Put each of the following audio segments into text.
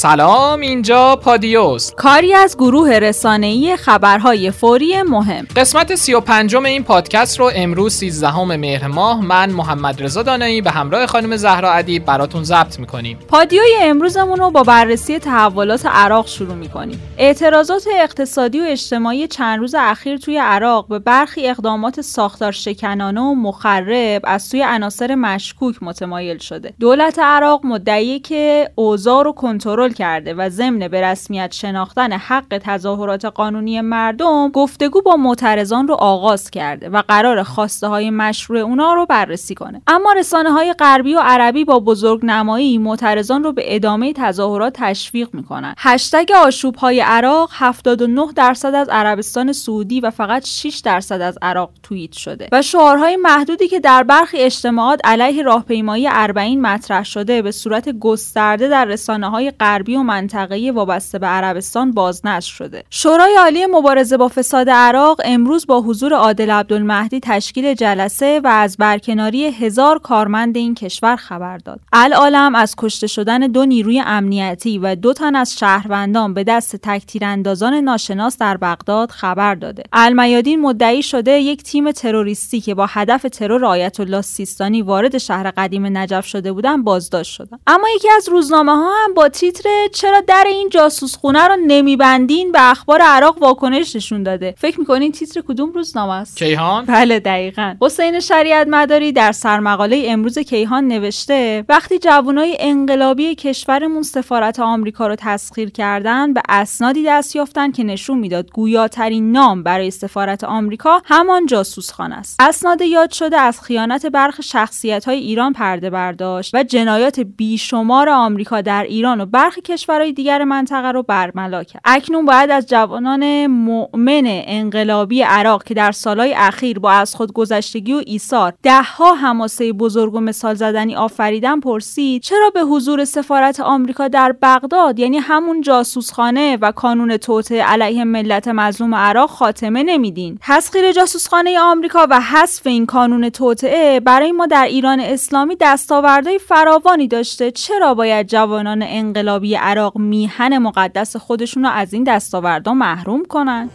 سلام اینجا پادیوس. کاری از گروه رسانه‌ای خبرهای فوری مهم. قسمت 35 این پادکست رو امروز 13 مهر ماه من محمد رضا دانایی به همراه خانم زهرا ادیب براتون ضبط می‌کنیم. پادیوی امروزمون رو با بررسی تحولات عراق شروع می‌کنیم. اعتراضات اقتصادی و اجتماعی چند روز اخیر توی عراق به برخی اقدامات ساختار شکنانه و مخرب از سوی عناصر مشکوک متمایل شده. دولت عراق مدعیه که اوضاع رو کنترل کرده و ضمن به رسمیت شناختن حق تظاهرات قانونی مردم گفتگو با معترضان رو آغاز کرده و قرار خواسته های مشروع اونا رو بررسی کنه. اما رسانه های غربی و عربی با بزرگ نمایی معترضان رو به ادامه تظاهرات تشویق می‌کنن. هشتگ آشوب های عراق 79 درصد از عربستان سعودی و فقط 6 درصد از عراق توییت شده و شعارهای محدودی که در برخی اجتماعات علیه راهپیمایی اربعین مطرح شده به صورت گسترده در رسانه های و منطقه‌ای وابسته به عربستان بازنشر شده. شورای عالی مبارزه با فساد عراق امروز با حضور عادل عبدالمهدی تشکیل جلسه و از برکناری هزار کارمند این کشور خبر داد. العالم از کشته شدن دو نیروی امنیتی و دو تن از شهروندان به دست تکتیراندازان ناشناس در بغداد خبر داده. المیادین مدعی شده یک تیم تروریستی که با هدف ترور آیت الله سیستانی وارد شهر قدیم نجف شده بودن بازداشت شدن. اما یکی از روزنامه ها هم با تیتر چرا در این جاسوس خونه رو نمیبندین به اخبار عراق واکنش نشون داده؟ فکر می‌کنین تیتر کدوم روزنامه است؟ کیهان؟ بله دقیقا. حسین شریعت مداری در سرمقاله امروز کیهان نوشته وقتی جوانای انقلابی کشورمون سفارت آمریکا رو تسخیر کردن به اسنادی دست یافتن که نشون می‌داد گویاترین نام برای سفارت آمریکا همان جاسوسخانه است. اسناد یاد شده از خیانت برخ شخصیت های ایران پرده برداشت و جنایات بیشمار آمریکا در ایران و برخی کشورهای دیگر منطقه رو برملا کرد اکنون باید از جوانان مؤمن انقلابی عراق که در سالهای اخیر با از خود گذشتگی و ایثار دهها حماسه بزرگ و مثال زدنی آفریدن پرسید چرا به حضور سفارت آمریکا در بغداد یعنی همون جاسوسخانه و کانون توطعه علیه ملت مظلوم عراق خاتمه نمیدین؟ تسخیر جاسوسخانه آمریکا و حذف این کانون توطعه برای ما در ایران اسلامی دستاوردهای فراوانی داشته. چرا باید جوانان انقلابی عراق میهن مقدس خودشون رو از این دستاوردها محروم کنن.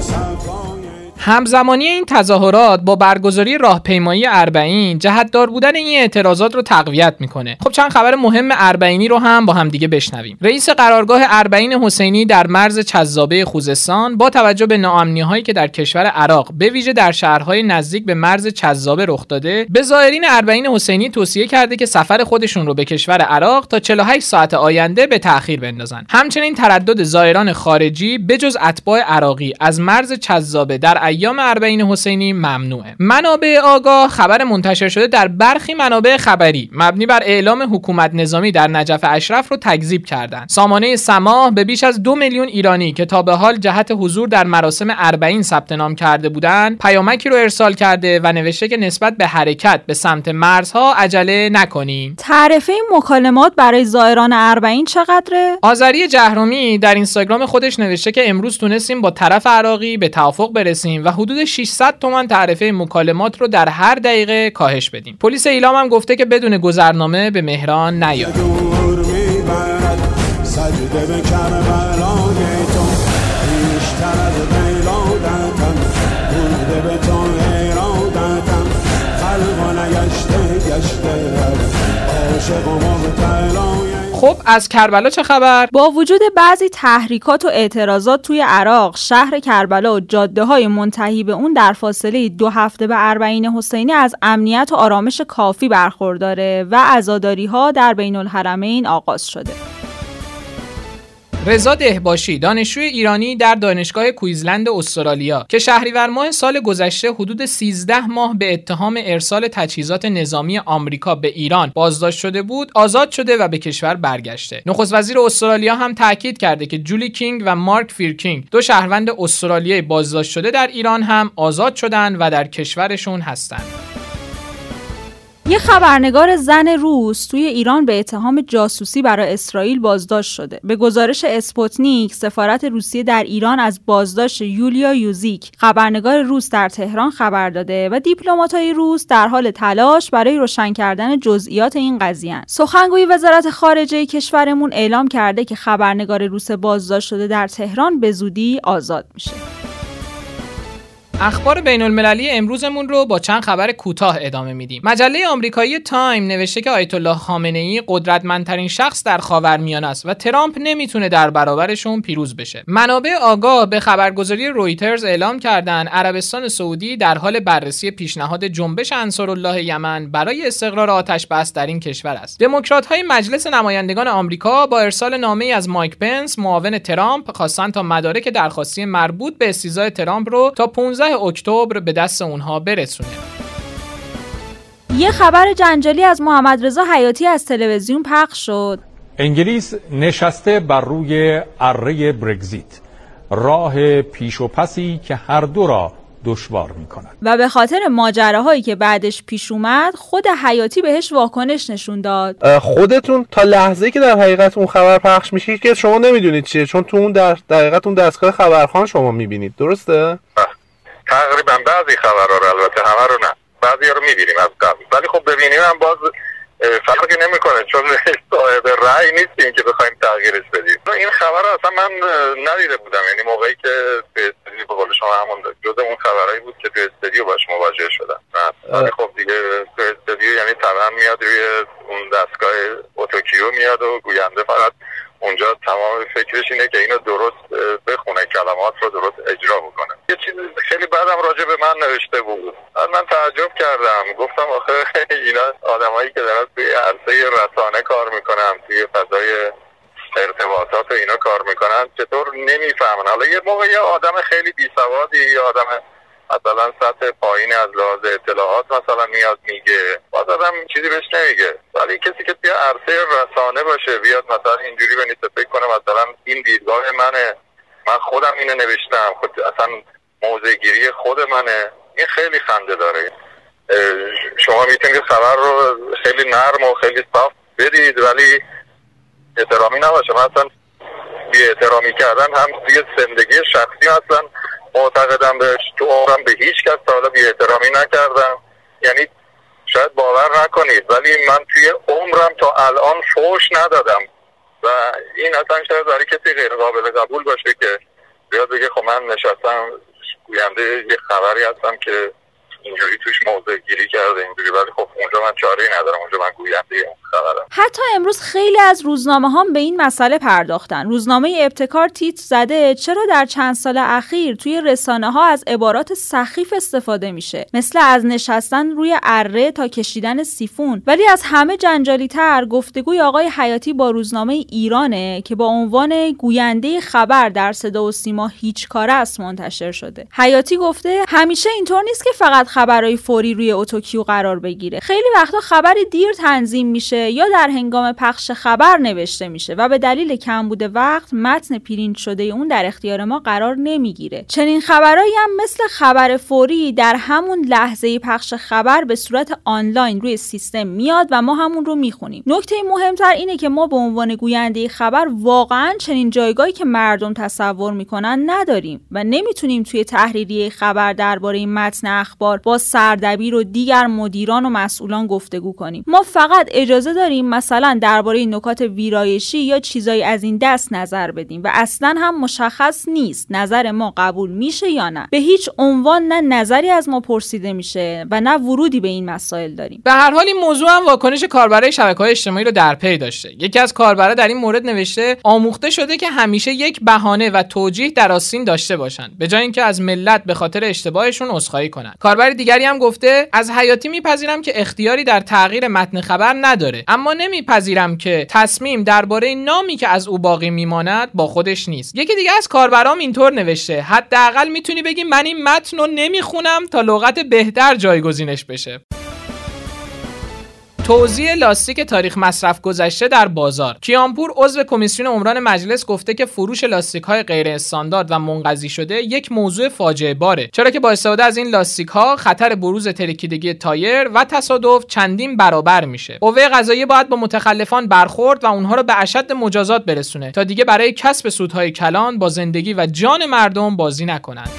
صفای همزمانی این تظاهرات با برگزاری راهپیمایی اربعین جهتدار بودن این اعتراضات رو تقویت می‌کنه. خب چند خبر مهم اربعینی رو هم با هم دیگه بشنویم. رئیس قرارگاه اربعین حسینی در مرز چذابه خوزستان با توجه به ناامنی هایی که در کشور عراق به ویژه در شهرهای نزدیک به مرز چذابه رخ داده به زائرین اربعین حسینی توصیه کرده که سفر خودشون رو به کشور عراق تا 48 ساعت آینده به تأخیر بندازن. همچنین تردد زائران خارجی بجز اتباع عراقی از مرز چذابه در ایام اربعین حسینی ممنوعه. منابع آگاه خبر منتشر شده در برخی منابع خبری مبنی بر اعلام حکومت نظامی در نجف اشرف رو تکذیب کردند. سامانه سماح به بیش از دو میلیون ایرانی که تا به حال جهت حضور در مراسم اربعین ثبت نام کرده بودند پیامکی رو ارسال کرده و نوشته که نسبت به حرکت به سمت مرزها عجله نکنین تعرفه مکالمات برای زائران اربعین چقدره؟ آذری جهرومی در اینستاگرام خودش نوشته که امروز تونستیم با طرف عراقی به توافق برسیم و حدود 600 تومان تعرفه مکالمات رو در هر دقیقه کاهش بدیم. پلیس ایلام هم گفته که بدون گذرنامه به مهران نیاد. سجده به کربلای تو بیشتر خب از کربلا چه خبر؟ با وجود بعضی تحریکات و اعتراضات توی عراق شهر کربلا و جاده های منتهی به اون در فاصله دو هفته به اربعین حسینی از امنیت و آرامش کافی برخورداره و عزاداری ها در بین الحرمین آغاز شده. رضا دهباشی دانشجوی ایرانی در دانشگاه کوئینزلند استرالیا که شهریور ماه سال گذشته حدود 13 ماه به اتهام ارسال تجهیزات نظامی آمریکا به ایران بازداشت شده بود آزاد شده و به کشور برگشته. نخست وزیر استرالیا هم تاکید کرده که جولی کینگ و مارک فرکین دو شهروند استرالیایی بازداشت شده در ایران هم آزاد شدند و در کشورشون هستند. یه خبرنگار زن روس توی ایران به اتهام جاسوسی برای اسرائیل بازداشت شده. به گزارش اسپوتنیک، سفارت روسیه در ایران از بازداشت یولیا یوزیک، خبرنگار روس در تهران خبر داده و دیپلمات‌های روس در حال تلاش برای روشن کردن جزئیات این قضیه. سخنگوی وزارت خارجه کشورمون اعلام کرده که خبرنگار روس بازداشت شده در تهران به زودی آزاد میشه. اخبار بین المللی امروزمون رو با چند خبر کوتاه ادامه میدیم. مجله آمریکایی تایم نوشته که آیت الله خامنه ای قدرتمندترین شخص در خاورمیانه است و ترامپ نمی‌تونه در برابرشون پیروز بشه. منابع آگاه به خبرگزاری رویترز اعلام کردن عربستان سعودی در حال بررسی پیشنهاد جنبش انصارالله یمن برای استقرار آتش بس در این کشور است. دموکرات های مجلس نمایندگان آمریکا با ارسال نامه از مایک پنس معاون ترامپ خواستن تا مدارک درخواستی مربوط به استیضاح ترامپ رو تا 15 اکتبر به دست اونها برسونه. یه خبر جنجالی از محمد رضا حیاتی از تلویزیون پخش شد. انگلیس نشسته بر روی اره برگزیت. راه پیش و پسی که هر دو را دشوار می کند. و به خاطر ماجراهایی که بعدش پیش اومد خود حیاتی بهش واکنش نشون داد. خودتون تا لحظه که در حقیقت اون خبر پخش میشه که شما نمی‌دونید چیه چون تو اون در حقیقت اون دستگاه خبرخان شما می‌بینید. درسته؟ تقریبا بعضی خبرها رو البته همه رو نه. بعضی رو می‌بینیم از قبل. ولی خب ببینیم هم باز فرقی نمی‌کنه چون صاحب رأی نیستیم که بخوایم تغییرش بدیم. این خبر رو اصلا من ندیده بودم. یعنی موقعی که به استودیو به قول شما همون جز اون خبرهایی بود که تو استودیو باش مواجه شدم. ولی خب دیگه تو استودیو یعنی طبعا میاد روی اون دستگاه اوتوکیو میاد و گوینده فقط اونجا تمام فکرش اینه که اینو درست بخونه کلمات رو درست اجرا بکنه یه چیز خیلی بعدم راجع به من نوشته بود. من تعجب کردم. گفتم آخه اینا آدمایی که دارن توی عرصه رسانه کار می‌کنن توی فضای ارتباطات و اینا کار می‌کنن چطور نمی‌فهمن. حالا یه موقع یه آدم خیلی بیسوادی یه آدم مثلا سطح پایین از لحاظ اطلاعات مثلا میاد میگه. باز آدم چیزی بهش نمیگه. ولی کسی که توی عرصه رسانه باشه بیاد مثلا اینجوری بنیسه فکر کنه مثلا این دیدگاه منه. من خودم اینو نوشتم. خود اصلا موضع گیری خود منه. این خیلی خنده داره. شما می‌تونید خبر رو خیلی نرم و خیلی صاف بدید ولی احترامی نباشه. مثلا بی احترامی کردن هم توی زندگی شخصی اصلا معتقدم بهش. تو عمرم به هیچ کس تا حالا بی احترامی نکردم. یعنی شاید باور نکنید ولی من توی عمرم تا الان فوش ندادم. و این اصلا شاید برای کسی غیر قابل قبول باشه که بیاد بگه خب من نشستم گوینده یه خبری هستم که اینجوری توش موضع گیری کرده اینجوری ولی خب اونجا من چاره ندارم اونجا من گوینده خبرم حتی امروز خیلی از روزنامه هم به این مسئله پرداختن. روزنامه ابتکار تیتر زده چرا در چند سال اخیر توی رسانه ها از عبارات سخیف استفاده میشه؟ مثل از نشستن روی اره تا کشیدن سیفون. ولی از همه جنجالی تر گفتگوی آقای حیاتی با روزنامه ایرانه که با عنوان گوینده خبر در صدا و سیما هیچ کاره است منتشر شده. حیاتی گفته همیشه اینطور نیست که فقط خبرهای فوری روی اتوکیو قرار بگیره. خیلی وقتا خبری دیر تنظیم میشه یا در هنگام پخش خبر نوشته میشه و به دلیل کمبود وقت متن پرینت شده اون در اختیار ما قرار نمی‌گیره. چنین خبرهایی هم مثل خبر فوری در همون لحظه پخش خبر به صورت آنلاین روی سیستم میاد و ما همون رو می‌خونیم. نکته مهمتر اینه که ما به عنوان گوینده خبر واقعا چنین جایگاهی که مردم تصور می‌کنن نداریم و نمی‌تونیم توی تحریریه خبر درباره متن اخبار با سردبیر و دیگر مدیران و مسئولان گفتگو کنیم. ما فقط اجازه داریم مثلا درباره نکات ویرایشی یا چیزایی از این دست نظر بدیم و اصلا هم مشخص نیست نظر ما قبول میشه یا نه. به هیچ عنوان نه نظری از ما پرسیده میشه و نه ورودی به این مسائل داریم. به هر حال این موضوع هم واکنش کاربرای شبکه های اجتماعی رو در پی داشته. یکی از کاربرا در این مورد نوشته آموخته شده که همیشه یک بهانه و توجیه در آستین داشته باشند به جای اینکه از ملت به خاطر اشتباهشون عذرخواهی کنند. کاربر دیگری هم گفته از حیاتی میپذیرم که اختیاری در تغییر متن خبر نداره. اما نمیپذیرم که تصمیم درباره نامی که از او باقی میماند با خودش نیست. یکی دیگه از کاربرام اینطور نوشته حداقل می‌تونی بگی من این متن رو نمی‌خونم تا لغت بهتر جایگزینش بشه. توزیع لاستیک تاریخ مصرف گذشته در بازار. کیانپور عضو کمیسیون عمران مجلس گفته که فروش لاستیک های غیر استاندارد و منقضی شده یک موضوع فاجعه باره. چرا که با استفاده از این لاستیک ها خطر بروز ترکیدگی تایر و تصادف چندین برابر میشه. قوه قضاییه باید با متخلفان برخورد و اونها رو به اشد مجازات برسونه تا دیگه برای کسب سودهای کلان با زندگی و جان مردم بازی نکنند.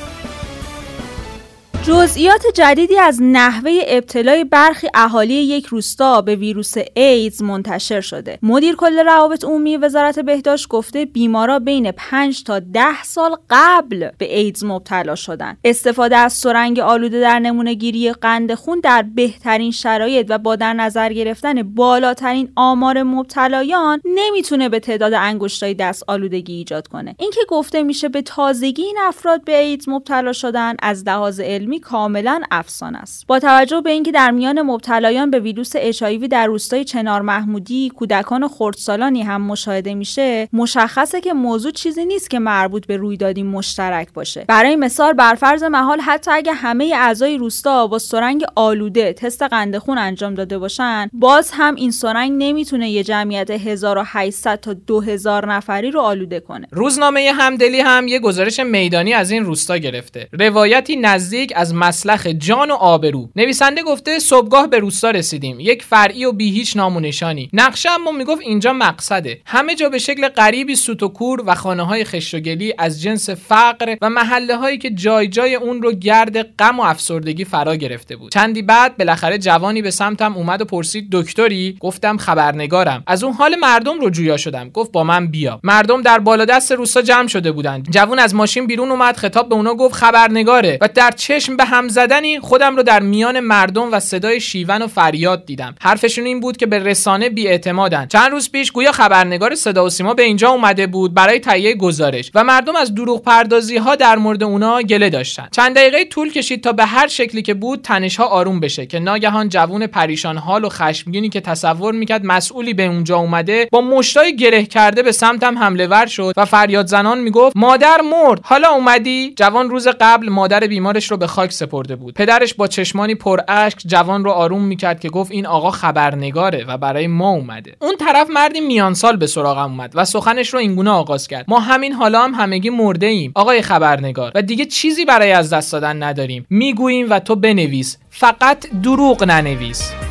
جزئیات جدیدی از نحوه ابتلای برخی اهالی یک روستا به ویروس ایدز منتشر شده. مدیر کل روابط عمومی وزارت بهداشت گفته بیمارا بین 5 تا 10 سال قبل به ایدز مبتلا شدن. استفاده از سرنگ آلوده در نمونه گیری قند خون در بهترین شرایط و با در نظر گرفتن بالاترین آمار مبتلایان نمی‌تونه به تعداد انگشتای دست آلودگی ایجاد کنه. اینکه گفته میشه به تازگی این افراد به ایدز مبتلا شدن از لحاظ علمی کاملا افسانه است. با توجه به اینکه در میان مبتلایان به ویروس اچ در روستای چنار محمودی کودکان خردسالانی هم مشاهده میشه مشخصه که موضوع چیزی نیست که مربوط به رویدادی مشترک باشه. برای مثال بر فرض محال حتی اگه همه اعضای روستا با سرنگ آلوده تست قند خون انجام داده باشن باز هم این سرنگ نمی‌تونه یه جمعیت 1800 تا 2000 نفری رو آلوده کنه. روزنامه همدلی هم یه گزارش میدانی از این روستا گرفته. روایتی نزدیک مسلخ جان و آبرو. نویسنده گفته صبحگاه به روستا رسیدیم. یک فرعی و بی هیچ نام و نشانی. نقشه اما می‌گفت اینجا مقصده. همه جا به شکل غریبی سوت و کور و خانه های خشتگلی از جنس فقر و محله هایی که جای جای اون رو گرد غم و افسردگی فرا گرفته بود. چندی بعد بالاخره جوانی به سمتم اومد و پرسید دکتری؟ گفتم خبرنگارم. از اون حال مردم رو جویا شدم. گفت با من بیا. مردم در بالا دست روستا جمع شده بودند. جوان از ماشین بیرون اومد خطاب به اونا گفت خبرنگاره. و در چشم به هم زدنی خودم رو در میان مردم و صدای شیون و فریاد دیدم. حرفشون این بود که به رسانه بیاعتمادن. چند روز پیش گویا خبرنگار صدا و سیما به اینجا اومده بود برای تهیه گزارش و مردم از دروغ پردازی ها در مورد اونا گله داشتن. چند دقیقه طول کشید تا به هر شکلی که بود تنش ها آروم بشه که ناگهان جوون پریشان حال و خشمگینی که تصور می‌کرد مسئولی به اونجا اومده با مشتای گره کرده به سمتم حمله ور شد و فریاد زنان می‌گفت مادر مرد حالا اومدی؟ جوان روز قبل مادر بیمارش رو به خاک سپرده بود. پدرش با چشمانی پر اشک جوان رو آروم می‌کرد که گفت این آقا خبرنگاره و برای ما اومده. اون طرف مردی میان سال به سراغم اومد و سخنش رو اینگونه آغاز کرد. ما همین حالا هم همگی مرده ایم. آقای خبرنگار و دیگه چیزی برای از دست دادن نداریم. می‌گوییم و تو بنویس. فقط دروغ ننویس.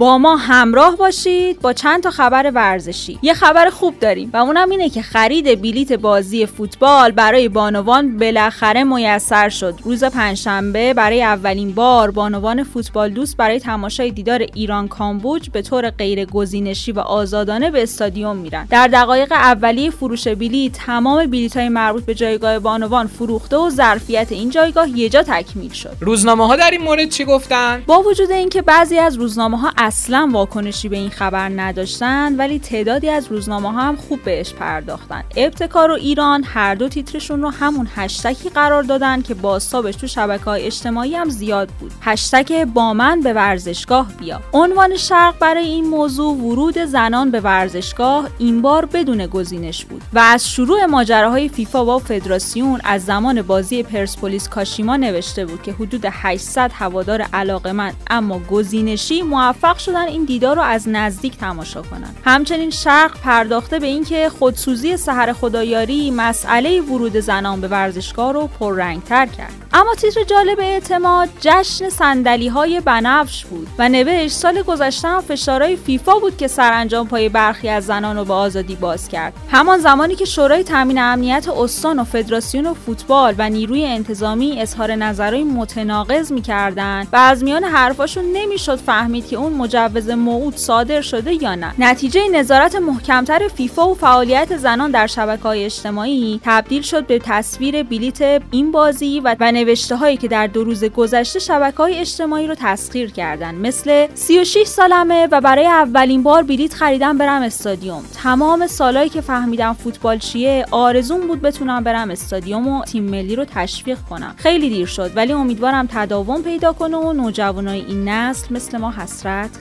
با ما همراه باشید با چند تا خبر ورزشی. یه خبر خوب داریم و اونم اینه که خرید بلیت بازی فوتبال برای بانوان بالاخره میسر شد. روز پنجشنبه برای اولین بار بانوان فوتبال دوست برای تماشای دیدار ایران کامبوج به طور غیر گزینشی و آزادانه به استادیوم میرن. در دقایق اولیه فروش بلیت تمام بلیط های مربوط به جایگاه بانوان فروخته و ظرفیت این جایگاه یه جا تکمیل شد. روزنامه ها در این مورد چی گفتن؟ با وجود اینکه بعضی از روزنامه ها اصلا واکنشی به این خبر نداشتن ولی تعدادی از روزنامه ها هم خوب بهش پرداختن. ابتکار و ایران هر دو تیترشون رو همون هشتکی قرار دادن که بازتابش تو شبکه های اجتماعی هم زیاد بود. هشتگ با من به ورزشگاه بیا. عنوان شرق برای این موضوع ورود زنان به ورزشگاه این بار بدون گزینش بود و از شروع ماجراهای فیفا و فدراسیون از زمان بازی پرسپولیس کاشیما نوشته بود که حدود 800 هوادار علاقمند اما گزینشی موفق شدن این دیدار رو از نزدیک تماشا کنند همچنین شرق پرداخته به اینکه خودسوزی سحر خدایاری مسئله ورود زنان به ورزشگاه رو پررنگتر کرد. اما تیتر جالب اعتماد جشن سندلی های بنفش بود و نوشت سال گذشته هم فشارهای فیفا بود که سرانجام پای برخی از زنان رو به آزادی باز کرد. همان زمانی که شورای تامین امنیت استان و فدراسیون و فوتبال و نیروی انتظامی اظهار نظرهای متناقض می‌کردند و از میان حرفاشون نمی‌شد فهمید که اون مجوز موعود صادر شده یا نه. نتیجه نظارت محکمتر فیفا و فعالیت زنان در شبکه های اجتماعی تبدیل شد به تصویر بلیت این بازی و, و نوشته هایی که در دو روز گذشته شبکه های اجتماعی رو تسخیر کردن مثل 36 سالمه و برای اولین بار بلیت خریدم برم استادیوم. تمام سالایی که فهمیدم فوتبال چیه آرزون بود بتونم برم استادیوم و تیم ملی رو تشویق کنم. خیلی دیر شد ولی امیدوارم تداوم پیدا کنه و نوجوانای این نسل مثل ما حسرت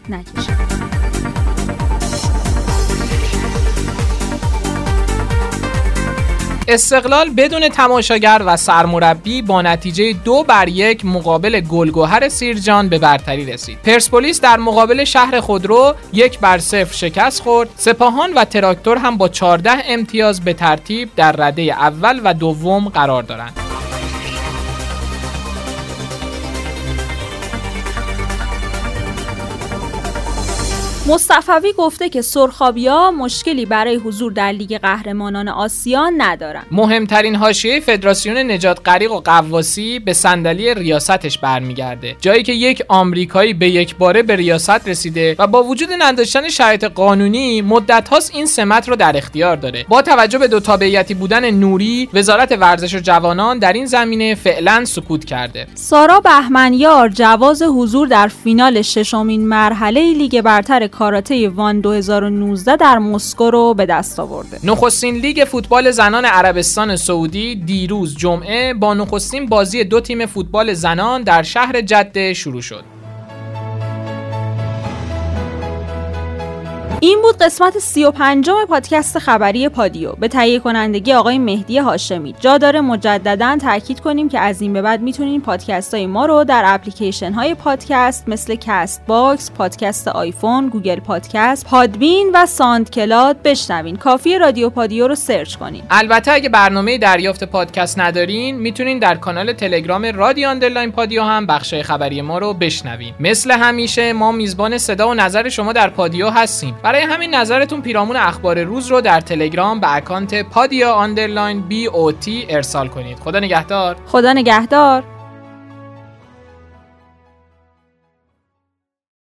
استقلال بدون تماشاگر و سرمربی با نتیجه دو بر یک مقابل گلگوهر سیرجان به برتری رسید. پرسپولیس در مقابل شهر خودرو یک بر صفر شکست خورد. سپاهان و تراکتور هم با 14 امتیاز به ترتیب در رده اول و دوم قرار دارند. مصطفوی گفته که سرخابیا مشکلی برای حضور در لیگ قهرمانان آسیا ندارن. مهمترین حاشیه فدراسیون نجات غریق و قواسی به صندلی ریاستش برمیگرده. جایی که یک آمریکایی به یک باره به ریاست رسیده و با وجود نداشتن شرایط قانونی مدت هاست این سمت رو در اختیار داره. با توجه به دو تابعیتی بودن نوری وزارت ورزش و جوانان در این زمینه فعلا سکوت کرده. سارا بهمنیار جواز حضور در فینال ششمین مرحله لیگ برتر کاراته وان 2019 در مسکو رو به دست آورده. نخستین لیگ فوتبال زنان عربستان سعودی دیروز جمعه با نخستین بازی دو تیم فوتبال زنان در شهر جده شروع شد. این بود قسمت سی و پنجم پادکست خبری پادیو. به تهیه کنندگی آقای مهدی هاشمی. جا داره مجددا تاکید کنیم که از این به بعد می‌تونین پادکست های ما رو در اپلیکیشن های پادکست مثل CastBox، پادکست آیفون، گوگل پادکست، Podbean و SoundCloud بشنوین. کافی رادیو پادیو رو سرچ کنین. البته اگه برنامه دریافت پادکست ندارین می‌تونین در کانال تلگرام رادیو underline پادیو هم بخش خبری ما رو بشنوین. مثل همیشه ما میزبان صدا و نظر شما در پادیو هستیم برای همین نظرتون پیرامون اخبار روز رو در تلگرام به اکانت پادیو underline B O T ارسال کنید. خدا نگهدار. خدا نگهدار.